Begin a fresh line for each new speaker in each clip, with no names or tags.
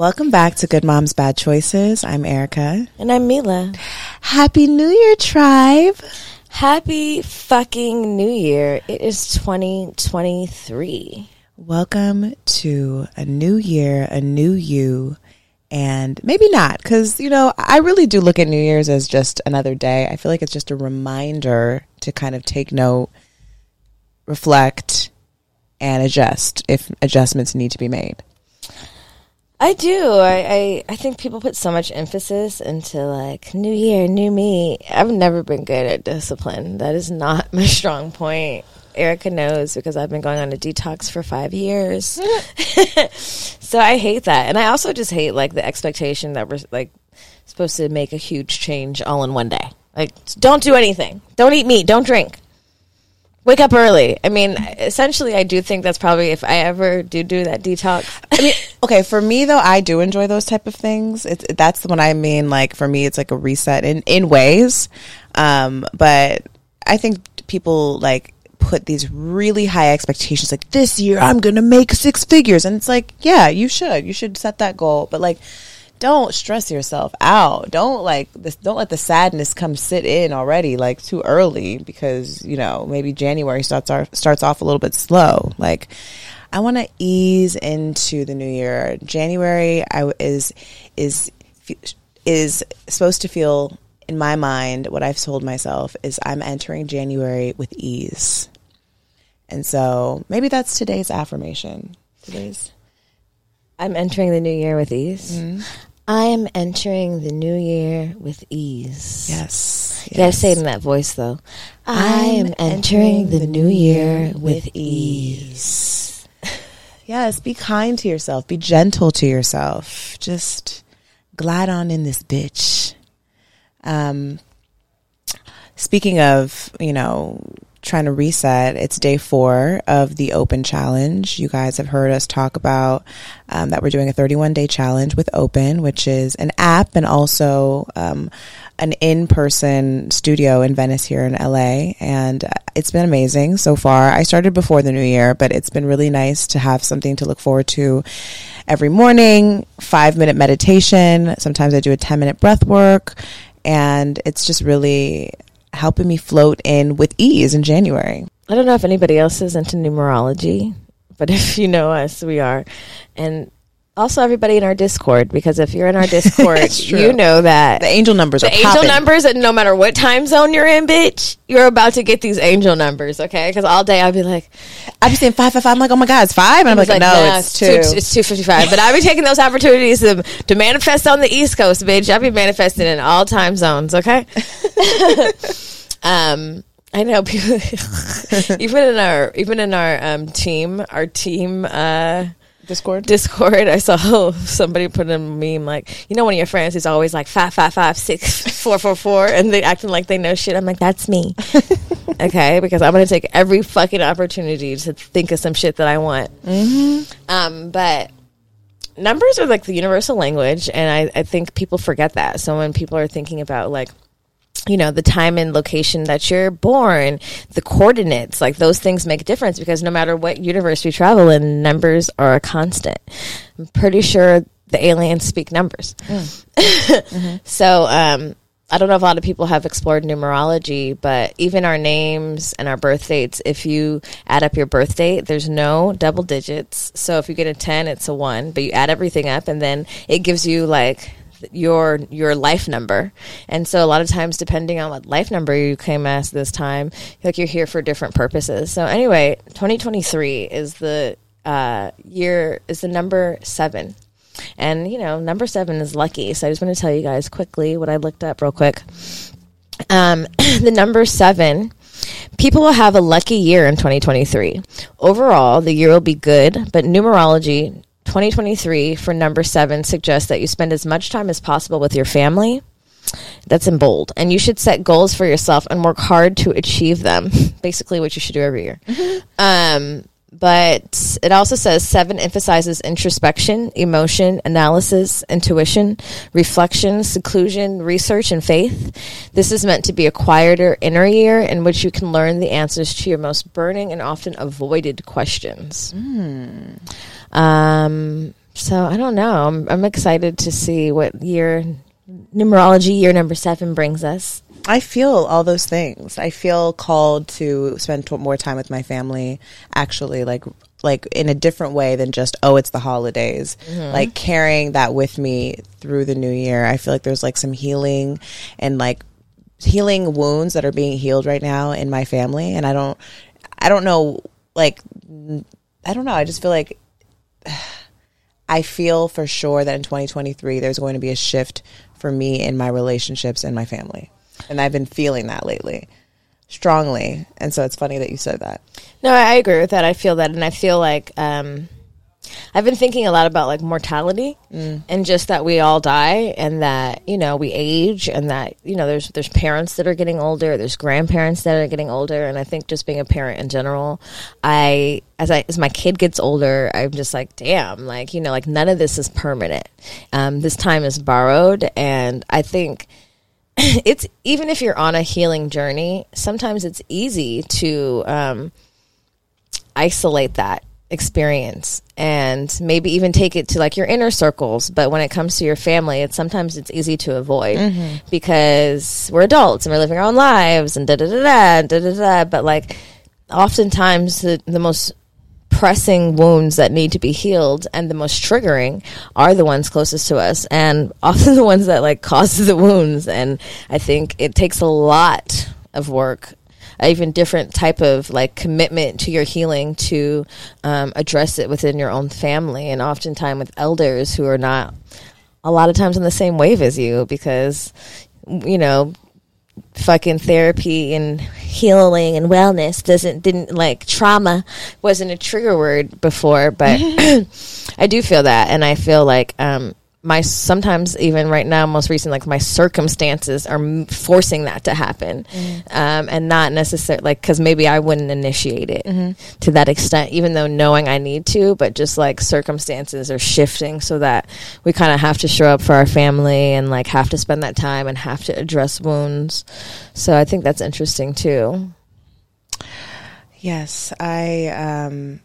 Welcome back to Good Moms Bad Choices. I'm Erica.
And I'm Mila.
Happy New Year, tribe.
Happy fucking New Year. It is 2023.
Welcome to a new year, a new you, and maybe not, because, you know, I really do look at New Year's as just another day. I feel like it's just a reminder to kind of take note, reflect, and adjust if adjustments need to be made.
I do. I, I, I think people put so much emphasis into like new year, new me. I've never been good at discipline. That is not my strong point. Erica knows because I've been going on a detox for five years. so I hate that. And I also just hate like the expectation that we're like supposed to make a huge change all in one day. Like, don't do anything. Don't eat meat. Don't drink. Wake up early. I mean, essentially, I do think that's probably if I ever do do that detox.
I mean, okay, for me though, I do enjoy those type of things. It's that's the one I mean. Like for me, it's like a reset in in ways. Um, but I think people like put these really high expectations. Like this year, I'm gonna make six figures, and it's like, yeah, you should. You should set that goal. But like, don't stress yourself out. Don't like this. Don't let the sadness come sit in already like too early because you know maybe January starts our, starts off a little bit slow. Like I want to ease into the new year. January I is is is supposed to feel in my mind what I've told myself is I'm entering January with ease. And so maybe that's today's affirmation. Today's
I'm entering the new year with ease.
Mm-hmm.
I am entering the new year with ease.
yes.
You gotta say it in that voice though. I am entering the new year with ease.
Yes, be kind to yourself. Be gentle to yourself. Just glad on in this bitch. Um, speaking of, you know, trying to reset, it's day four of the Open Challenge. You guys have heard us talk about um, that we're doing a 31 day challenge with Open, which is an app and also um, an in person studio in Venice here in LA. And it's been amazing so far. I started before the new year, but it's been really nice to have something to look forward to every morning, five minute meditation. Sometimes I do a 10 minute breath work. And it's just really helping me float in with ease in January.
I don't know if anybody else is into numerology, but if you know us, we are. And also everybody in our Discord, because if you're in our Discord, you know that
The angel numbers
the
are
angel
popping.
numbers, and no matter what time zone you're in, bitch, you're about to get these angel numbers, okay? Because all day I'll be like,
I'd be saying five, five, five. I'm like, oh my God, it's five. And I'm
was
like, no,
nah,
it's two.
It's two fifty five. But I'll be taking those opportunities to, to manifest on the East Coast, bitch. I'll be manifesting in all time zones. Okay. um, I know people, even in our even in our um, team, our team uh,
Discord.
Discord, I saw somebody put a meme like, you know, one of your friends who's always like five five five six four four four, and they acting like they know shit. I'm like, that's me, okay? Because I'm gonna take every fucking opportunity to think of some shit that I want. Um, but numbers are like the universal language, and I, I think people forget that. So when people are thinking about like you know the time and location that you're born the coordinates like those things make a difference because no matter what universe we travel in numbers are a constant. I'm pretty sure the aliens speak numbers. So um I don't know if a lot of people have explored numerology, but even our names and our birth dates, if you add up your birth date, there's no double digits. So if you get a 10, it's a 1, but you add everything up and then it gives you like your your life number. And so a lot of times depending on what life number you came as this time, like you're here for different purposes. So anyway, 2023 is the uh, year is the number 7. And you know, number 7 is lucky. So I just want to tell you guys quickly what I looked up real quick. Um, the number 7 People will have a lucky year in 2023. Overall, the year will be good, but numerology 2023 for number seven suggests that you spend as much time as possible with your family. That's in bold. And you should set goals for yourself and work hard to achieve them. Basically, what you should do every year. Um, but it also says seven emphasizes introspection, emotion, analysis, intuition, reflection, seclusion, research, and faith. This is meant to be a quieter inner year in which you can learn the answers to your most burning and often avoided questions. Um, so I don't know. I'm, I'm excited to see what year numerology year number seven brings us.
I feel all those things. I feel called to spend t- more time with my family. Actually, like like in a different way than just oh, it's the holidays. Like carrying that with me through the new year. I feel like there's like some healing and like healing wounds that are being healed right now in my family, and I don't I don't know like I don't know. I just feel like I feel for sure that in 2023 there's going to be a shift for me in my relationships and my family. And I've been feeling that lately strongly. And so it's funny that you said that.
No, I agree with that. I feel that, and I feel like um, I've been thinking a lot about like mortality and just that we all die, and that you know we age, and that you know there's there's parents that are getting older, there's grandparents that are getting older, and I think just being a parent in general, I as I as my kid gets older, I'm just like, damn, like you know, like none of this is permanent. Um, this time is borrowed, and I think it's even if you're on a healing journey, sometimes it's easy to um, isolate that experience and maybe even take it to like your inner circles. But when it comes to your family it's sometimes it's easy to avoid mm-hmm. because we're adults and we're living our own lives and da da da da da da da. But like oftentimes the, the most pressing wounds that need to be healed and the most triggering are the ones closest to us and often the ones that like cause the wounds. And i think it takes a lot of work even different type of like commitment to your healing to um, address it within your own family. And oftentimes with elders who are not a lot of times on the same wave as you because you know fucking therapy and healing and wellness doesn't didn't like trauma wasn't a trigger word before but i do feel that. And i feel like um my sometimes even right now most recently like my circumstances are m- forcing that to happen. Um, and not necessarily like because maybe i wouldn't initiate it to that extent even though knowing i need to but just like circumstances are shifting so that we kind of have to show up for our family and like have to spend that time and have to address wounds. So i think that's interesting too.
Yes, I um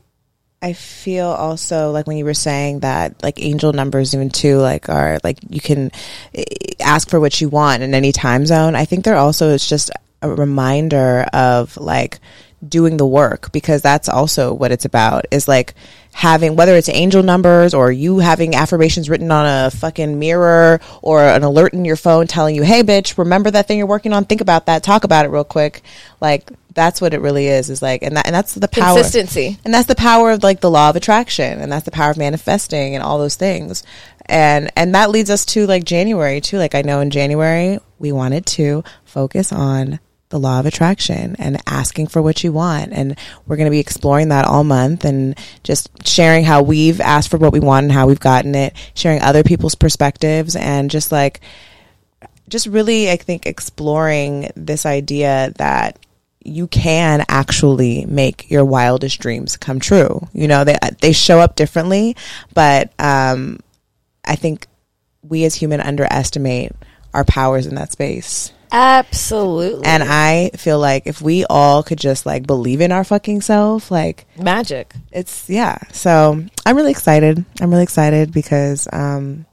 I feel also like when you were saying that like angel numbers even too like are like you can eh, ask for what you want in any time zone. I think they're also it's just a reminder of like doing the work because that's also what it's about is like having whether it's angel numbers or you having affirmations written on a fucking mirror or an alert in your phone telling you hey bitch remember that thing you're working on? Think about that. Talk about it real quick. Like that's what it really is is like and that and that's the power.
Consistency.
and that's the power of like the law of attraction and that's the power of manifesting and all those things. And and that leads us to like january too. Like i know in january we wanted to focus on the law of attraction and asking for what you want. And we're going to be exploring that all month and just sharing how we've asked for what we want and how we've gotten it, sharing other people's perspectives and just like, just really, I think, exploring this idea that you can actually make your wildest dreams come true. You know, they they show up differently, but um, I think we as human underestimate our powers in that space.
Absolutely.
And I feel like if we all could just like believe in our fucking self, like
magic.
it's yeah. So I'm really excited. I'm really excited because um,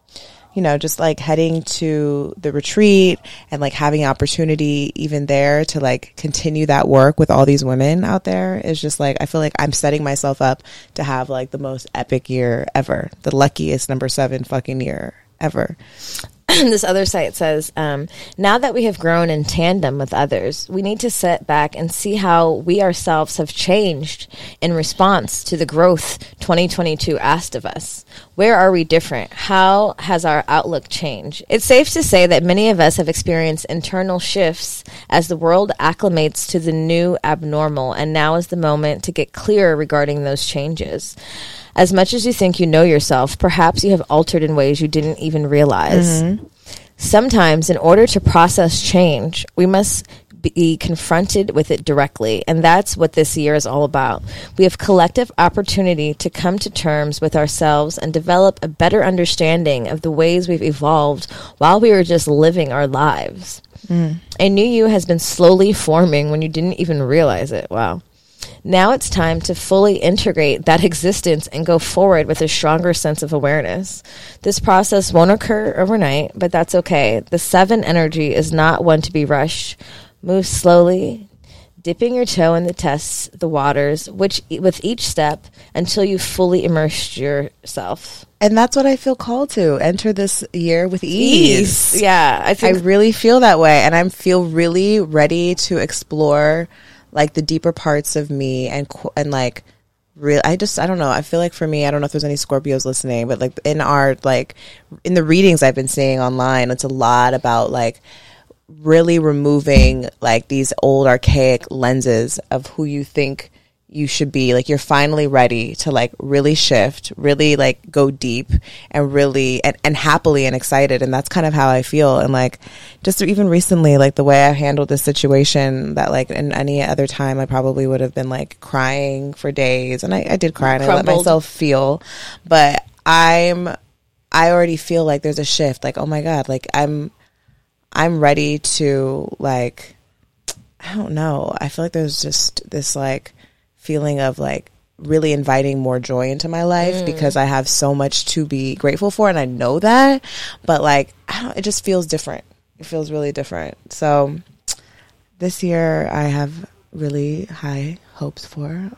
you know, just like heading to the retreat and like having opportunity even there to like continue that work with all these women out there is just like I feel like I'm setting myself up to have like the most epic year ever. The luckiest number 7 fucking year ever.
this other site says, um, now that we have grown in tandem with others, we need to sit back and see how we ourselves have changed in response to the growth 2022 asked of us. Where are we different? How has our outlook changed? It's safe to say that many of us have experienced internal shifts as the world acclimates to the new abnormal, and now is the moment to get clearer regarding those changes. As much as you think you know yourself, perhaps you have altered in ways you didn't even realize. Mm-hmm. Sometimes, in order to process change, we must be confronted with it directly. And that's what this year is all about. We have collective opportunity to come to terms with ourselves and develop a better understanding of the ways we've evolved while we were just living our lives. Mm. A new you has been slowly forming when you didn't even realize it. Wow. Now it's time to fully integrate that existence and go forward with a stronger sense of awareness. This process won't occur overnight, but that's okay. The seven energy is not one to be rushed. Move slowly, dipping your toe in the tests, the waters, which with each step until you fully immersed yourself.
And that's what I feel called to enter this year with ease.
Yeah, I
I really feel that way and I feel really ready to explore like the deeper parts of me and and like real I just I don't know. I feel like for me I don't know if there's any Scorpios listening but like in our like in the readings I've been seeing online it's a lot about like really removing like these old archaic lenses of who you think you should be like you're finally ready to like really shift really like go deep and really and, and happily and excited. And that's kind of how i feel. And like just even recently like the way i handled this situation that like in any other time i probably would have been like crying for days. And i, I did cry and i let myself feel. But i'm i already feel like there's a shift. Like oh my god like i'm i'm ready to like I don't know. I feel like there's just this like feeling of like really inviting more joy into my life mm. because I have so much to be grateful for and I know that, but like I don't, it just feels different. It feels really different. So this year I have really high hopes for.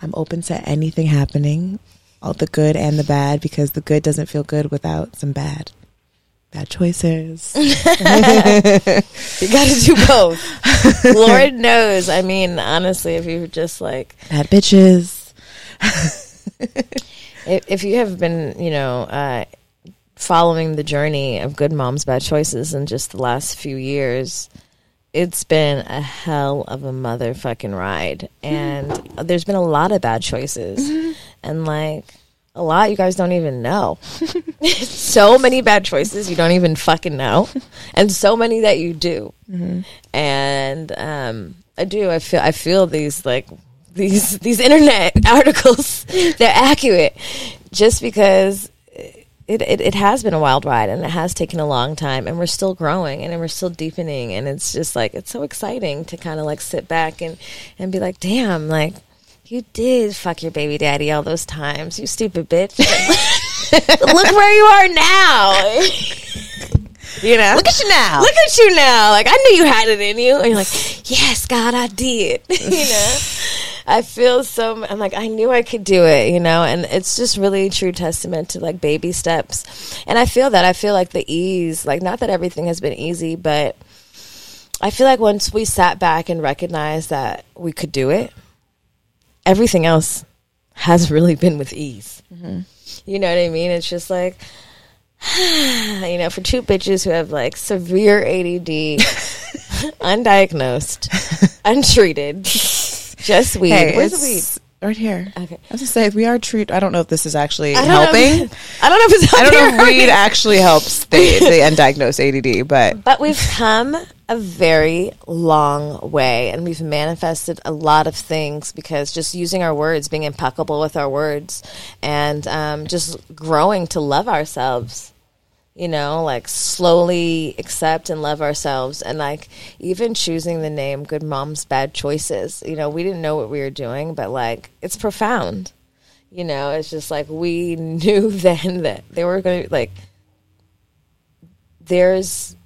I'm open to anything happening, all the good and the bad because the good doesn't feel good without some bad. Bad choices.
you got to do both. Lord knows. I mean, honestly, if you're just like
bad bitches.
if, if you have been, you know, uh, following the journey of good moms, bad choices in just the last few years, it's been a hell of a motherfucking ride. And there's been a lot of bad choices. And like, a lot you guys don't even know. so many bad choices you don't even fucking know. And so many that you do. And um, I do. I feel. I feel these like these these internet articles. They're accurate, just because it, it it has been a wild ride and it has taken a long time, and we're still growing and we're still deepening, and it's just like it's so exciting to kind of like sit back and and be like, damn, like. You did fuck your baby daddy all those times, you stupid bitch. Look where you are now. you know?
Look at you now.
Look at you now. Like I knew you had it in you. And you're like, yes, God, I did. you know? I feel so I'm like, I knew I could do it, you know, and it's just really a true testament to like baby steps. And I feel that. I feel like the ease, like not that everything has been easy, but I feel like once we sat back and recognized that we could do it, everything else has really been with ease. Mm-hmm. You know what I mean? It's just like, you know, for two bitches who have like severe ADD, undiagnosed, untreated, just weed.
Hey,
Where's the
it's right here.
Okay.
I was gonna say we are treat. I don't know if this is actually
I
helping.
if- I don't know if it's
I don't know if weed actually helps the, the undiagnosed ADD, but
But we've come a very long way and we've manifested a lot of things because just using our words, being impeccable with our words, and um, just growing to love ourselves. You know, like slowly accept and love ourselves. And like even choosing the name Good Moms Bad Choices. You know, we didn't know what we were doing, but like it's profound. You know, it's just like we knew then that they were going to like there's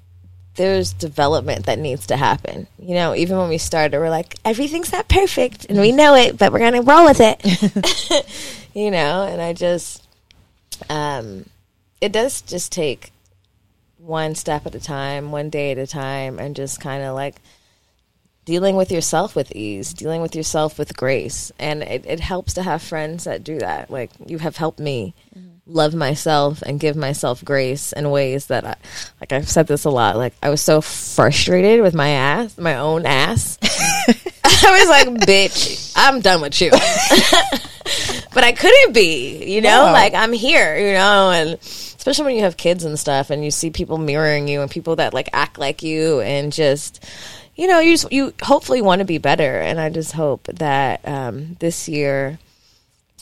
there's development that needs to happen. You know, even when we started, we're like, everything's not perfect, and we know it, but we're gonna roll with it. you know, and I just, um, it does just take one step at a time, one day at a time, and just kind of like dealing with yourself with ease, dealing with yourself with grace, and it, it helps to have friends that do that. Like you have helped me mm-hmm. love myself and give myself grace in ways that I, like I've said this a lot. Like I was so frustrated with my ass, my own ass. Mm-hmm. I was like, bitch, I'm done with you. but I couldn't be, you know,
No.
like I'm here, you know, and especially when you have kids and stuff and you see people mirroring you and people that like act like you and just you know, you just, you hopefully want to be better and I just hope that um this year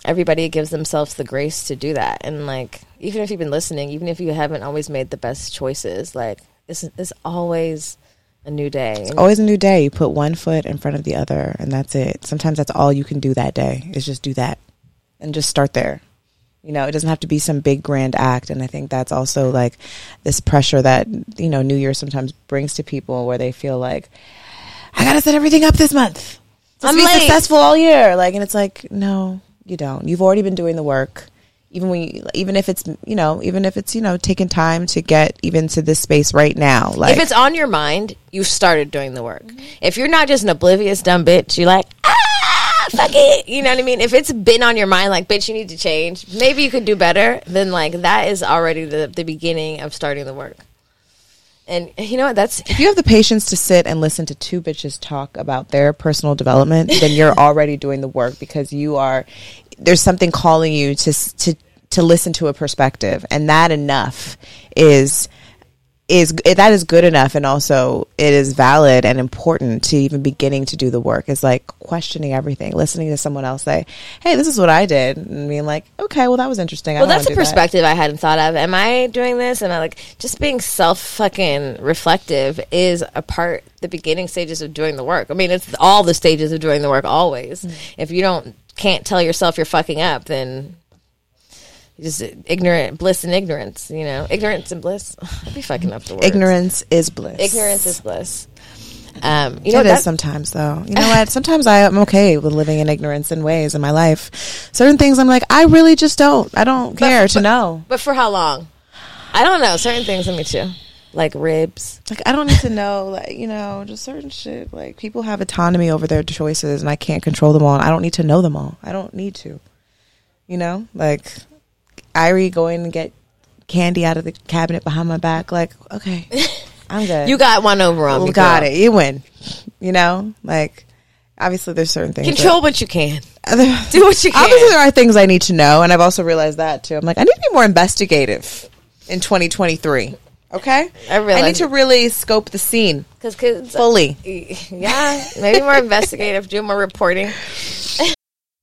everybody gives themselves the grace to do that. And like, even if you've been listening, even if you haven't always made the best choices, like it's, it's always a new day. And
always a new day. You put one foot in front of the other, and that's it. Sometimes that's all you can do that day is just do that, and just start there. You know, it doesn't have to be some big grand act. And I think that's also like this pressure that you know New Year sometimes brings to people, where they feel like I gotta set everything up this month. to
I'm
be
late.
successful all year. Like, and it's like, no, you don't. You've already been doing the work. Even when, you, even if it's you know, even if it's you know, taking time to get even to this space right now. Like,
if it's on your mind, you've started doing the work. If you're not just an oblivious dumb bitch, you're like, ah, fuck it. You know what I mean? If it's been on your mind, like, bitch, you need to change. Maybe you could do better. Then like that is already the the beginning of starting the work. And you know what? That's
if you have the patience to sit and listen to two bitches talk about their personal development, then you're already doing the work because you are there's something calling you to to to listen to a perspective, and that enough is is that is good enough and also it is valid and important to even beginning to do the work is like questioning everything listening to someone else say hey this is what i did and being like okay well that was interesting
well, that's a
wanna that."
perspective I hadn't thought of. Am I doing this? Am I like just being self fucking reflective is a part the beginning stages of doing the work. I mean, it's all the stages of doing the work always.
Mm.
If you don't can't tell yourself you're fucking up, then just ignorant bliss and ignorance. You know, ignorance and bliss. I'd be fucking up the words.
ignorance is bliss
Ignorance is bliss. Um, you know
it is
that,
sometimes though. You know what? Sometimes I am okay with living in ignorance in ways in my life. Certain things I'm like, I really just don't. I don't care to know.
but for how long? I don't know. Certain things, let me too. Like ribs.
Like I don't need to know. Like you know, just certain shit. Like people have autonomy over their choices, and I can't control them all. And I don't need to know them all. I don't need to. You know, like Irie going to get candy out of the cabinet behind my back. Like okay, I'm good.
You got one over on me.
got
girl.
it. You win. You know, like obviously there's certain things.
Control what you can.
Other-
Do what you can.
Obviously, there are things I need to know, and I've also realized that too. I'm like, I need to be more investigative in 2023. Okay,
I
I need to really scope the scene
Because
fully.
yeah, maybe more investigative, do more reporting.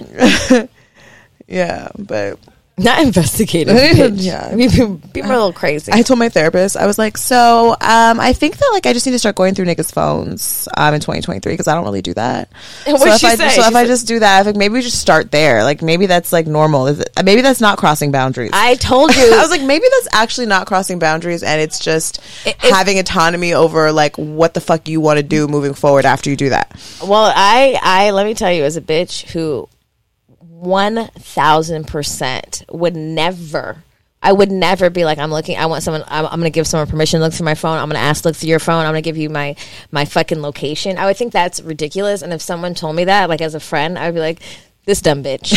Yeah, but
Not investigative. bitch.
Yeah.
I mean, be, be a little crazy.
I told my therapist, I was like, so um, I think that like I just need to start going through niggas' phones um, in 2023 because I don't really do that.
And
so
what'd
if
she
I
say?
so
She
if I
said-
just do that, think maybe we just start there. Like maybe that's like normal. Is it, maybe that's not crossing boundaries.
I told you.
I was like, maybe that's actually not crossing boundaries, and it's just
It- it-
having autonomy over like what the fuck you want to do moving forward after you do that.
Well, I, I let me tell you, as a bitch who one thousand percent would never. I would never be like I'm looking. I want someone. I'm, I'm going to give someone permission to look through my phone. I'm going to ask look through your phone. I'm going to give you my my fucking location. I would think that's ridiculous. And if someone told me that, like as a friend, I would be like, "This dumb bitch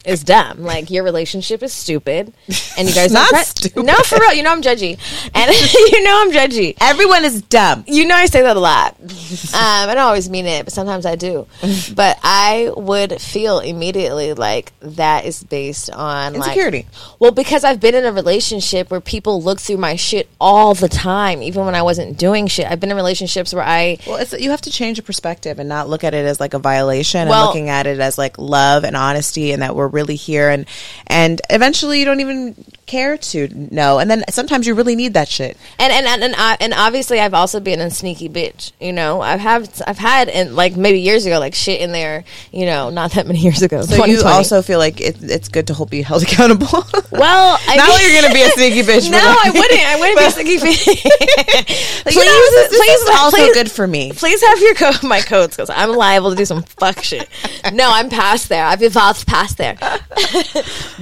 is dumb. Like your relationship is stupid, and you guys
Not
don't
stupid.
No, for real. You know I'm judgy, and you know I'm judgy.
Everyone is dumb.
You know I say that a lot. um, I don't always mean it, but sometimes I do. but I would feel immediately like that is based on like-
Insecurity.
well, because I've been in a relationship where people look through my shit all the time, even when I wasn't doing shit. I've been in relationships where I
Well, it's, you have to change your perspective and not look at it as like a violation
Well-
and looking at it as like love and honesty and that we're really here. And and eventually you don't even care to know and then sometimes you really need that shit.
and and and and, I, and obviously I've also been a sneaky bitch. You know, I've had I've had and like maybe years ago like shit in there. You know, not that many years ago.
So you also feel like it, it's good to hold, be held accountable.
well, I
not
mean-
like you're gonna be a sneaky bitch.
No, I wouldn't. I wouldn't be a sneaky bitch.
Like, you know, this, this is also
please-
good for me.
Please have your co- my codes because I'm liable to do some fuck shit. No, I'm past there. I've evolved past there.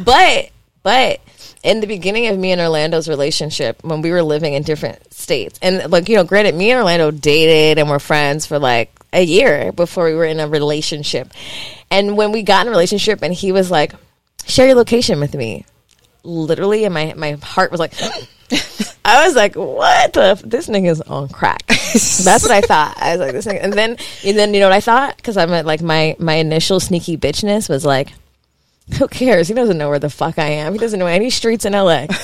but but in the beginning of me and Orlando's relationship, when we were living in different states, and like you know, granted, me and Orlando dated and were friends for like a year before we were in a relationship. And when we got in a relationship, and he was like, "Share your location with me," literally, and my my heart was like. I was like, "What the? F- this nigga's on crack." That's what I thought. I was like, "This nigga," and then, and then you know what I thought? Because I'm at, like my my initial sneaky bitchness was like, "Who cares? He doesn't know where the fuck I am. He doesn't know any streets in LA."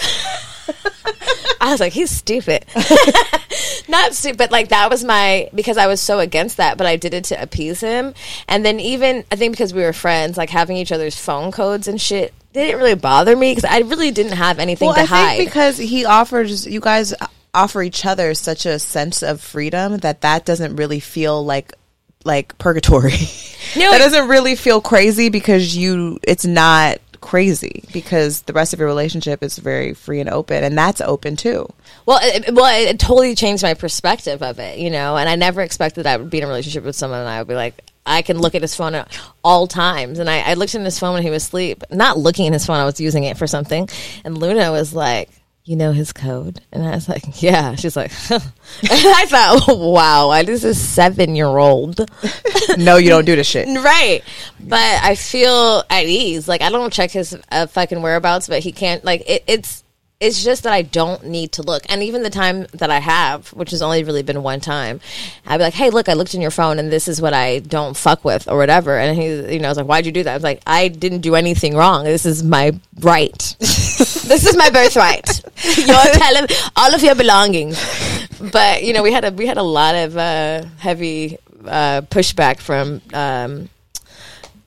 I was like, "He's stupid." Not stupid, but like that was my because I was so against that, but I did it to appease him. And then even I think because we were friends, like having each other's phone codes and shit didn't really bother me because I really didn't have anything
Well,
to
I
hide.
think because he offers you guys offer each other such a sense of freedom that that doesn't really feel like like purgatory.
No,
that
it-
doesn't really feel crazy because you it's not crazy because the rest of your relationship is very free and open and that's open too.
Well, it, well, it, totally changed my perspective of it, you know. And I never expected that I would be in a relationship with someone, and I would be like, I can look at his phone at all times. And I, I looked in his phone when he was asleep, not looking at his phone. I was using it for something, and Luna was like, "You know his code," and I was like, "Yeah." She's like, and I thought, "Wow, I, this is seven year old."
No, you don't do this shit.
Right. But I feel at ease. Like I don't check his uh, fucking whereabouts, but he can't like it, it's it's just that I don't need to look. And even the time that I have, which has only really been one time, I'd be like, "Hey, look, I looked in your phone, and this is what I don't fuck with, or whatever." And he, you know, I was like, "Why'd you do that?" I was like, "I didn't do anything wrong. This is my right. this is my birthright. You're telling all of your belongings." But you know, we had a we had a lot of uh, heavy uh, pushback from um,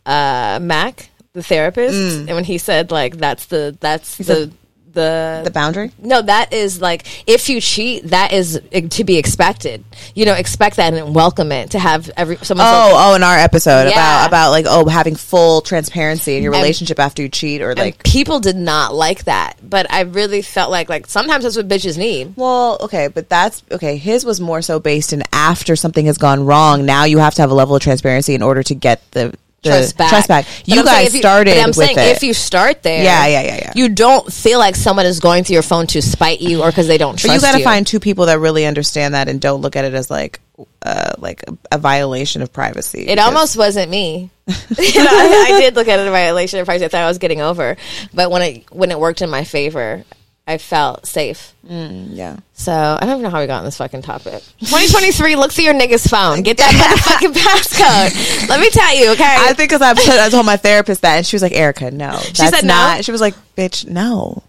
uh, Mac, the therapist, and when he said like that's the that's the the
The boundary?
no, that is like if you cheat, that is to be expected. You know, expect that and welcome it to have every someone.
Oh, oh, in our episode
Yeah.
about about like oh having full transparency in your
And-
relationship after you cheat or like
people did not like that, but I really felt like like sometimes that's what bitches need.
Well, okay, but that's okay. His was more so based in after something has gone wrong. Now you have to have a level of transparency in order to get the, the
Trust back.
Trust back. You
I'm
guys
if
started
I'm
with
saying
it.
if you start there,
Yeah, yeah, yeah, yeah.
you don't feel like someone is going through your phone to spite you or because they don't trust
you You got to find two people that really understand that and don't look at it as like uh like a, a violation of privacy.
It
Because-
almost wasn't me. You know, I, I did look at it as a violation of privacy. I thought I was getting over, but when it when it worked in my favor, I felt safe.
Yeah.
So I don't even know how we got on this fucking topic. 2023, look through your nigga's phone. Get that motherfucking passcode. Let me tell you, okay?
I think because I, I told my therapist that, and she was like, "Erica, no, that's
said no?
She was like, "Bitch, no,"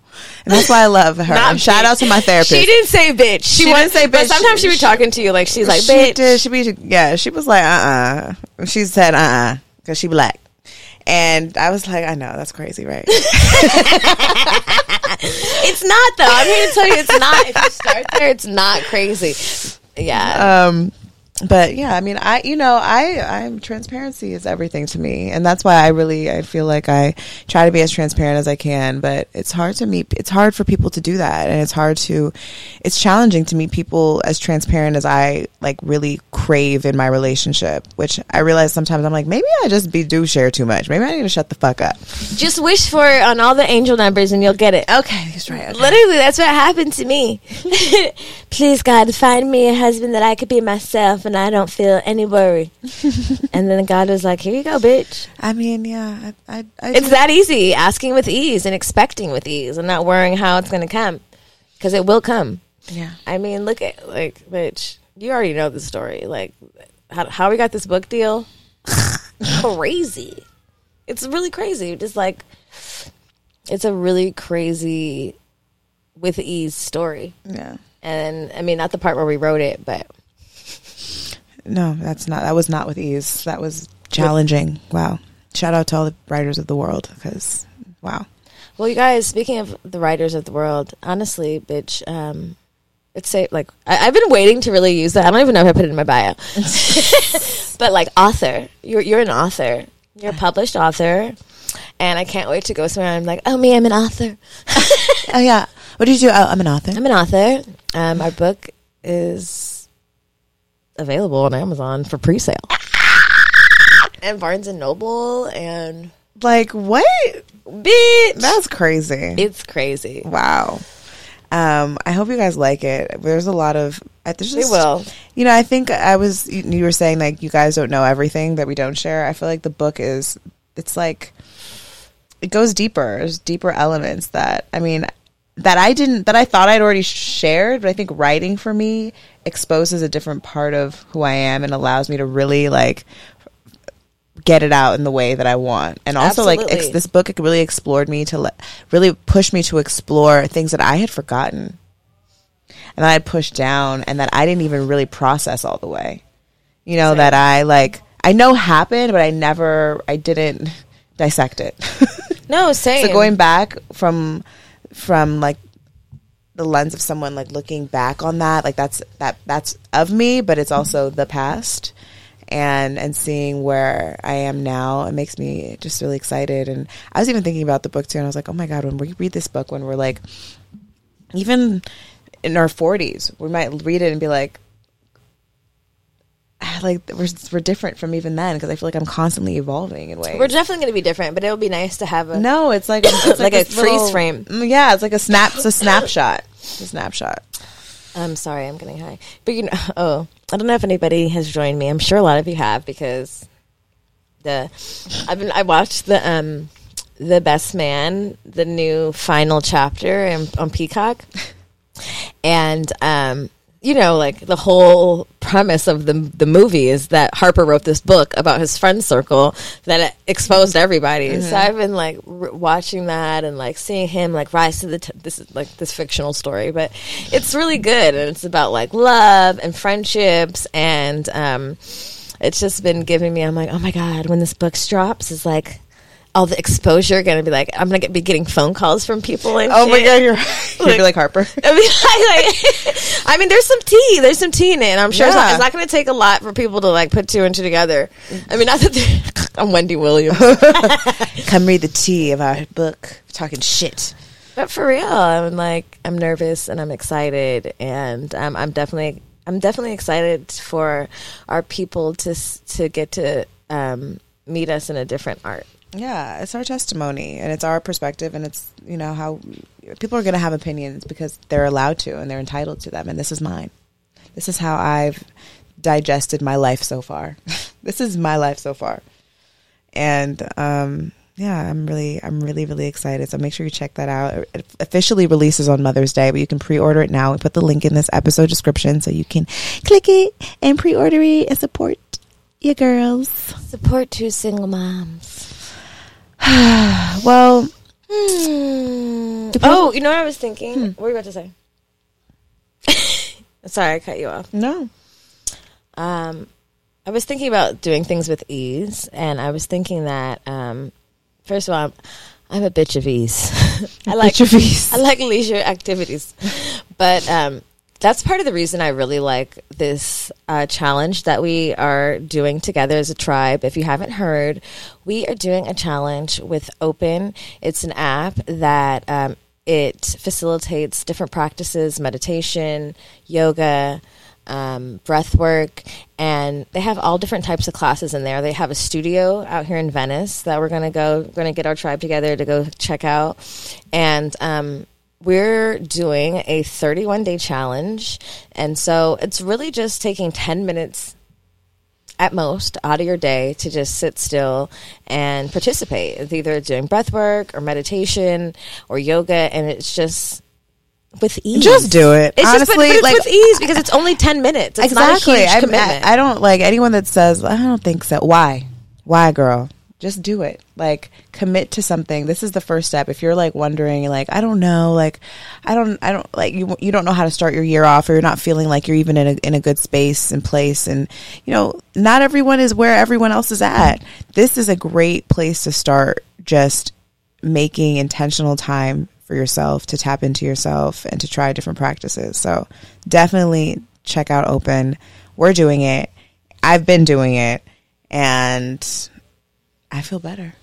and that's why I love her.
Not
shout out to my therapist.
She didn't say bitch. She,
She
was,
didn't say bitch.
But sometimes she'd be talking to you like she's like
she
bitch.
did. She be yeah. She was like, uh, uh She said, uh, uh because she black. And I was like, I know that's crazy, right?
It's not though. I'm here to tell you, it's not. If you start there, it's not crazy. Yeah.
um but yeah i mean i you know i i'm transparency is everything to me and that's why i really i feel like i try to be as transparent as i can but it's hard to meet it's hard for people to do that and it's hard to it's challenging to meet people as transparent as i like really crave in my relationship which i realize sometimes i'm like maybe i just be do share too much maybe i need to shut the fuck up
Just wish for on all the angel numbers and you'll get it.
okay that's right okay.
Literally, that's what happened to me. Please, God, find me a husband that I could be myself and I don't feel any worry. and then God was like, here you go, bitch.
i mean yeah i i, I
It's that easy, asking with ease and expecting with ease and not worrying how it's going to come because it will come.
yeah
I mean, look at, like, bitch, you already know the story. Like, how, how we got this book deal? crazy. It's really crazy. Just like, it's a really crazy with ease story.
yeah
And I mean, not the part where we wrote it, but
No, that's not. That was not with ease. That was challenging. Wow. Shout out to all the writers of the world because, wow.
well, you guys. Speaking of the writers of the world, honestly, bitch, um, it's say like I, I've been waiting to really use that. I don't even know if I put it in my bio, but like author, you're you're an author. You're a published author, and I can't wait to go somewhere. I'm like, oh me, I'm an author.
Oh yeah. What did you do? Oh, I'm an author.
I'm an author. Um, our book is available on Amazon for pre-sale, and Barnes and Noble, and
Like what?
bitch,
That's crazy.
it's crazy.
wow. Um, I hope you guys like it. There's a lot of. uh, There's
We
just,
will.
You know, I think I was. You, you were saying like you guys don't know everything that we don't share. I feel like the book is. It's like. It goes deeper. There's deeper elements that I mean that I didn't that I thought I'd already shared, but I think writing for me exposes a different part of who I am and allows me to really like get it out in the way that I want. And also like ex- this book it really explored me to le- really push me to explore things that I had forgotten. And that I pushed down and that I didn't even really process all the way. You know that I like I know happened, but I never I didn't dissect it.
No, same.
So going back from from like the lens of someone like looking back on that, like that's that that's of me, but it's also the past. And and seeing where I am now, it makes me just really excited. And I was even thinking about the book too, and I was like, oh my god, when we read this book, when we're like, even in our forties, we might read it and be like, like we're we're different from even then because I feel like I'm constantly evolving in ways.
We're definitely going to be different, but it would be nice to have a.
No, it's like it's
Like a
this
freeze frame.
Mm, Yeah, it's like a snap. It's a snapshot. It's a snapshot.
I'm sorry, I'm getting high. But you know, oh, I don't know if anybody has joined me. I'm sure a lot of you have because the I've been I watched the um the Best Man, the new final chapter in, on Peacock, and um. You know, like the whole premise of the the movie is that Harper wrote this book about his friend circle that exposed everybody. So I've been like r- watching that and like seeing him like rise to the t- this is like this fictional story, but it's really good and it's about like love and friendships and um, it's just been giving me. I'm like, oh my god, when this book drops, is like all the exposure going to be like I'm going to be getting phone calls from people and
Oh my god, you're you'd be like Harper.
I mean, I, like, I mean, there's some tea. There's some tea in it, and I'm sure it's not,
Yeah.
it's not going to take a lot for people to like put two and two together. I mean, not that I'm Wendy Williams,
Come read the tea of our book. Talking shit.
but for real, I'm like, I'm nervous and I'm excited, and um, I'm definitely, I'm definitely excited for our people to to get to um, meet us in a different art.
Yeah, it's our testimony and it's our perspective and it's you know how people are going to have opinions because they're allowed to and they're entitled to them and this is mine. This is how I've digested my life so far. this is my life so far. And um yeah, I'm really, I'm really, really excited. So make sure you check that out. It officially releases on Mother's Day, but you can pre-order it now. We put the link in this episode description so you can click it and pre-order it and support your girls.
Support two single moms.
Well,
Hmm. Oh, you know what I was thinking? What were you about to say? Sorry, I cut you off.
no.
Um, I was thinking about doing things with ease, and I was thinking that um, first of all, I'm, I'm a bitch of ease. I like
Bitch of ease.
I like leisure activities, but um, that's part of the reason I really like this uh, challenge that we are doing together as a tribe. If you haven't heard, we are doing a challenge with Open. It's an app that um, it facilitates different practices, meditation, yoga um, breath work, and they have all different types of classes in there. They have a studio out here in Venice that we're gonna go. Gonna get our tribe together to go check out, and um, we're doing a 31 day challenge, and so it's really just taking 10 minutes at most out of your day to just sit still and participate. It's either doing breath work or meditation or yoga, and it's just with ease.
Just do it.
It's just, but- but it's
like-
with ease because it's only ten minutes. It's
exactly.
not a huge
I,
commitment.
I, I don't like anyone that says, I don't think so. Why? Why, girl? Just do it. Like commit to something. This is the first step. If you're like wondering, like I don't know, like I don't, I don't like you. You don't know how to start your year off, or you're not feeling like you're even in a in a good space and place. And you know, not everyone is where everyone else is at. This is a great place to start. Just making intentional time for yourself to tap into yourself and to try different practices. So definitely check out Open. We're doing it. I've been doing it and I feel better.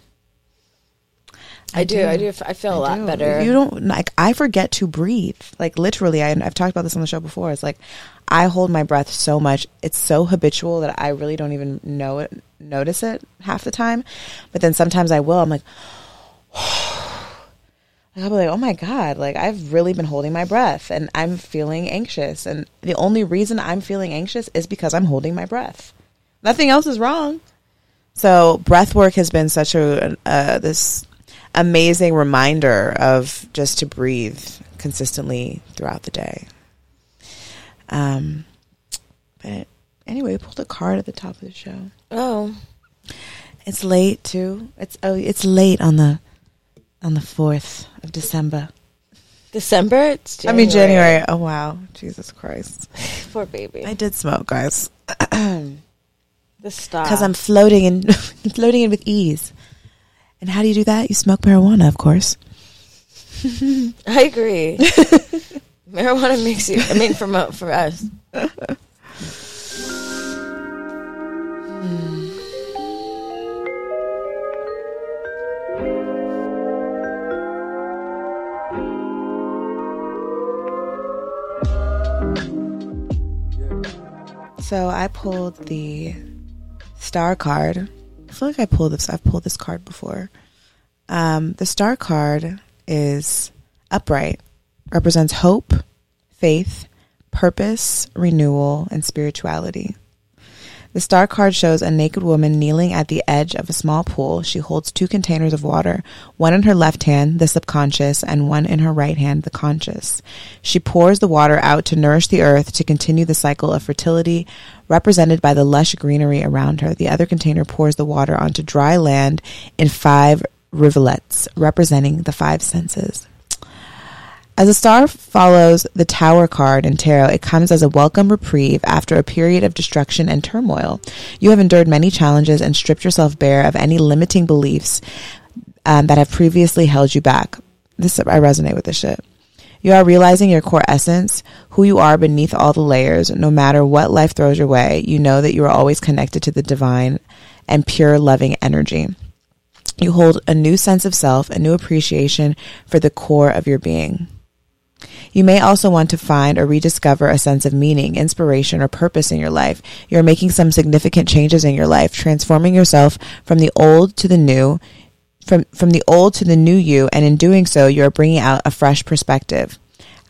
I do. I do. I feel a lot
do.
better.
You don't like I forget to breathe. Like literally I I've talked about this on the show before. It's like I hold my breath so much. It's so habitual that I really don't even know it notice it half the time. But then sometimes I will. I'm like I'll be like, oh my God, like I've really been holding my breath and I'm feeling anxious. And the only reason I'm feeling anxious is because I'm holding my breath. Nothing else is wrong. So breath work has been such a uh, this amazing reminder of just to breathe consistently throughout the day. Um, but anyway, we pulled a card at the top of the show.
oh,
It's late too. It's oh, it's late on the on the fourth of December.
December. It's
I mean January. Oh wow, Jesus Christ!
Poor baby.
I did smoke, guys. because I'm floating in floating in with ease. And how do you do that? You smoke marijuana, of course.
I agree. Marijuana makes you. I mean, for mo- for us. Hmm.
So I pulled the star card. I feel like I pulled this. I've pulled this card before. Um, the star card is upright, represents hope, faith, purpose, renewal, and spirituality. The star card shows a naked woman kneeling at the edge of a small pool. She holds two containers of water, one in her left hand, the subconscious, and one in her right hand, the conscious. She pours the water out to nourish the earth to continue the cycle of fertility, represented by the lush greenery around her. The other container pours the water onto dry land in five rivulets, representing the five senses. As a star follows the Tower card in tarot, it comes as a welcome reprieve after a period of destruction and turmoil. You have endured many challenges and stripped yourself bare of any limiting beliefs um, that have previously held you back. This I resonate with this shit. You are realizing your core essence, who you are beneath all the layers. No matter what life throws your way, you know that you are always connected to the divine and pure loving energy. You hold a new sense of self, a new appreciation for the core of your being. You may also want to find or rediscover a sense of meaning, inspiration, or purpose in your life. You're making some significant changes in your life, transforming yourself from the old to the new, from, from the old to the new you, and in doing so, you're bringing out a fresh perspective.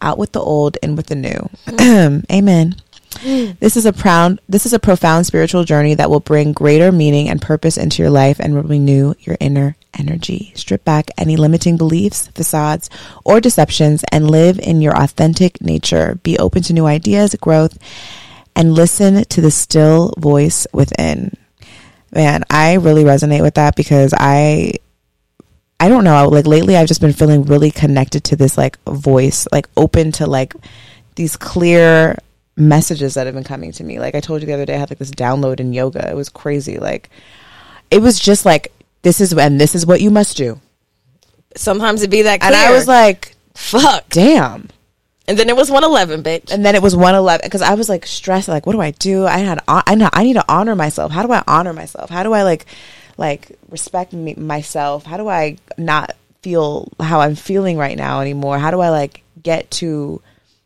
Out with the old, and with the new. Amen. This is a proud this is a profound spiritual journey that will bring greater meaning and purpose into your life and will renew your inner energy. Strip back any limiting beliefs, facades, or deceptions and live in your authentic nature. Be open to new ideas, growth, and listen to the still voice within. Man, I really resonate with that because I I don't know, like lately I've just been feeling really connected to this like voice, like open to like these clear messages that have been coming to me. Like I told you the other day I had like this download in yoga. It was crazy. Like it was just like this is and this is what you must do.
Sometimes it'd be that clear.
And I was like,
fuck.
damn.
And then it was 111, bitch.
And then it was 111 because I was like stressed. Like, what do I do? I had, I know, I need to honor myself. How do I honor myself? How do I like, like respect me, myself? How do I not feel how I'm feeling right now anymore? How do I like get to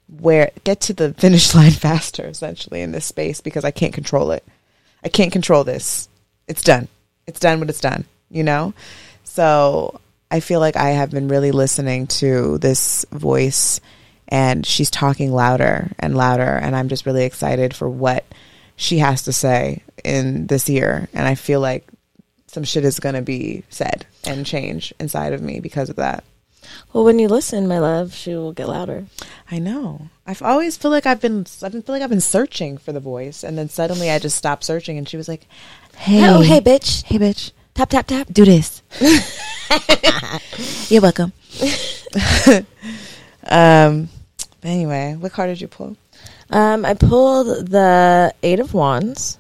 where, get to the finish line faster essentially in this space because I can't control it. I can't control this. It's done. It's done when it's done, you know? So I feel like I have been really listening to this voice and she's talking louder and louder and i'm just really excited for what she has to say in this year and i feel like some shit is going to be said and change inside of me because of that
well, when you listen, my love, she will get louder.
i know i've always feel like i've been i feel like i've been searching for the voice and then suddenly i just stopped searching and she was like hey
Oh, hey, bitch.
hey bitch
Tap, tap, tap.
do this you're welcome um anyway what card did you pull
Um, I pulled the Eight of Wands.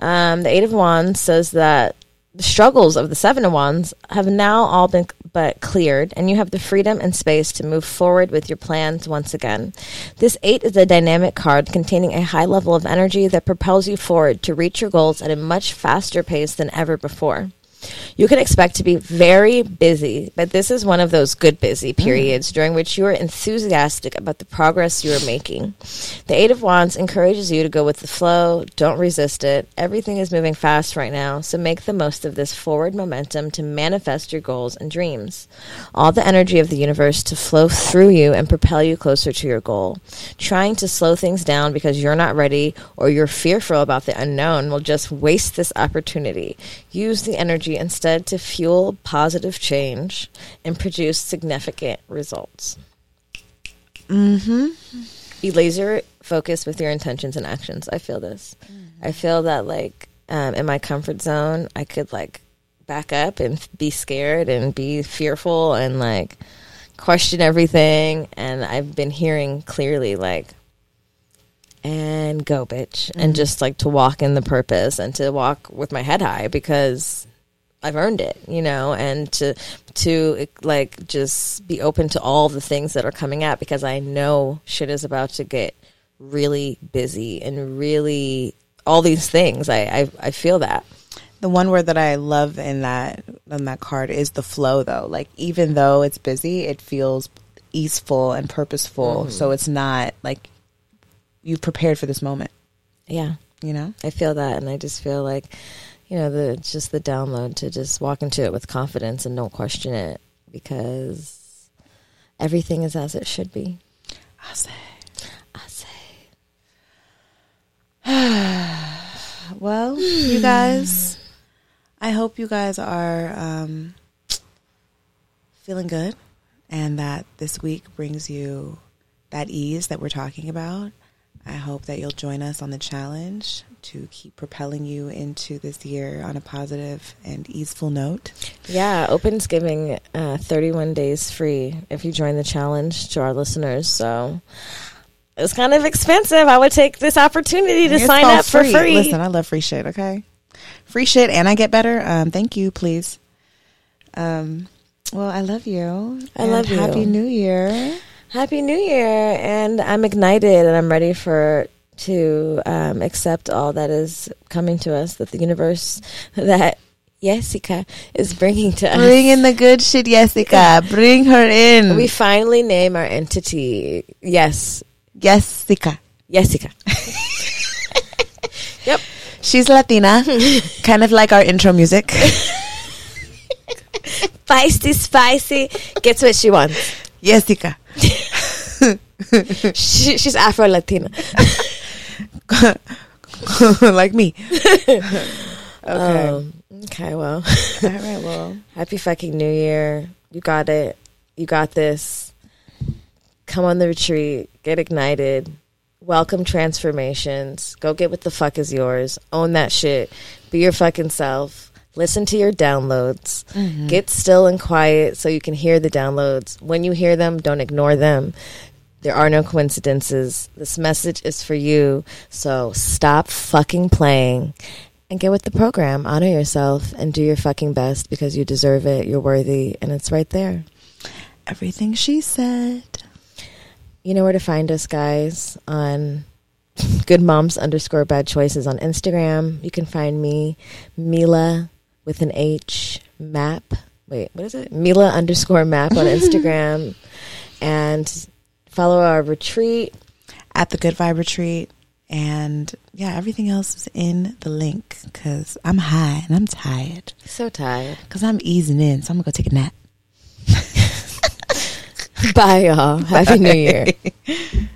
Um, the Eight of Wands says that the struggles of the Seven of Wands have now all been but cleared, and you have the freedom and space to move forward with your plans once again. This Eight is a dynamic card containing a high level of energy that propels you forward to reach your goals at a much faster pace than ever before. You can expect to be very busy, but this is one of those good busy mm. periods during which you are enthusiastic about the progress you are making. The Eight of Wands encourages you to go with the flow, don't resist it. Everything is moving fast right now, so make the most of this forward momentum to manifest your goals and dreams. All the energy of the universe to flow through you and propel you closer to your goal. Trying to slow things down because you're not ready or you're fearful about the unknown will just waste this opportunity. Use the energy instead to fuel positive change and produce significant results. Mm-hmm. Be laser focused with your intentions and actions. I feel this. I feel that like um, in my comfort zone, I could like back up and be scared and be fearful and like question everything. And I've been hearing clearly like and go bitch and mm-hmm. just like to walk in the purpose and to walk with my head high because I've earned it, you know, and to to like just be open to all the things that are coming out because I know shit is about to get really busy and really all these things. I I, I feel that.
The one word that I love in that on that card is the flow though. Like even though it's busy, it feels easeful and purposeful. Mm-hmm. So it's not like you've prepared for this moment,
Yeah.
you know?
I feel that, and I just feel like, you know, the just the download to just walk into it with confidence and don't question it because everything is as it should be.
I say.
I say,
Well, you guys, I hope you guys are um, feeling good and that this week brings you that ease that we're talking about. I hope that you'll join us on the challenge to keep propelling you into this year on a positive and easeful note.
yeah, Open's giving uh, 31 days free if you join the challenge to our listeners. So it's kind of expensive. I would take this opportunity to
It's
sign up for free.
Listen, I love free shit, okay? Free shit and I get better. Um, thank you, please. Um, well, I love you.
I love you.
Happy New Year.
Happy New Year! And I'm ignited, and I'm ready for to um, accept all that is coming to us. That the universe, that Jessica is bringing to us.
Bring in the good shit, Jessica. Bring her in.
we finally name our entity. Yes,
Jessica.
Jessica. yep.
She's Latina, kind of like our intro music.
Feisty, spicy. Gets what she wants.
Jessica.
She, she's Afro Latina.
like me. Okay.
Um, Okay, well,
All right, well,
happy fucking New Year. You got it. You got this. Come on the retreat. Get ignited. Welcome transformations. Go get what the fuck is yours. Own that shit. Be your fucking self. Listen to your downloads. Mm-hmm. Get still and quiet so you can hear the downloads. When you hear them, don't ignore them. There are no coincidences. This message is for you. So stop fucking playing and get with the program. Honor yourself and do your fucking best because you deserve it. You're worthy, and it's right there.
everything she said.
You know where to find us, guys, on good moms underscore bad choices on Instagram. You can find me, Mila with an H map. Wait, what is it? Mila underscore map on Instagram. and follow our retreat.
At the Good Vibe Retreat. And yeah, everything else is in the link because I'm high and I'm tired
So tired.
because I'm easing in. So I'm going to go take a nap.
Bye, y'all. Happy New Year.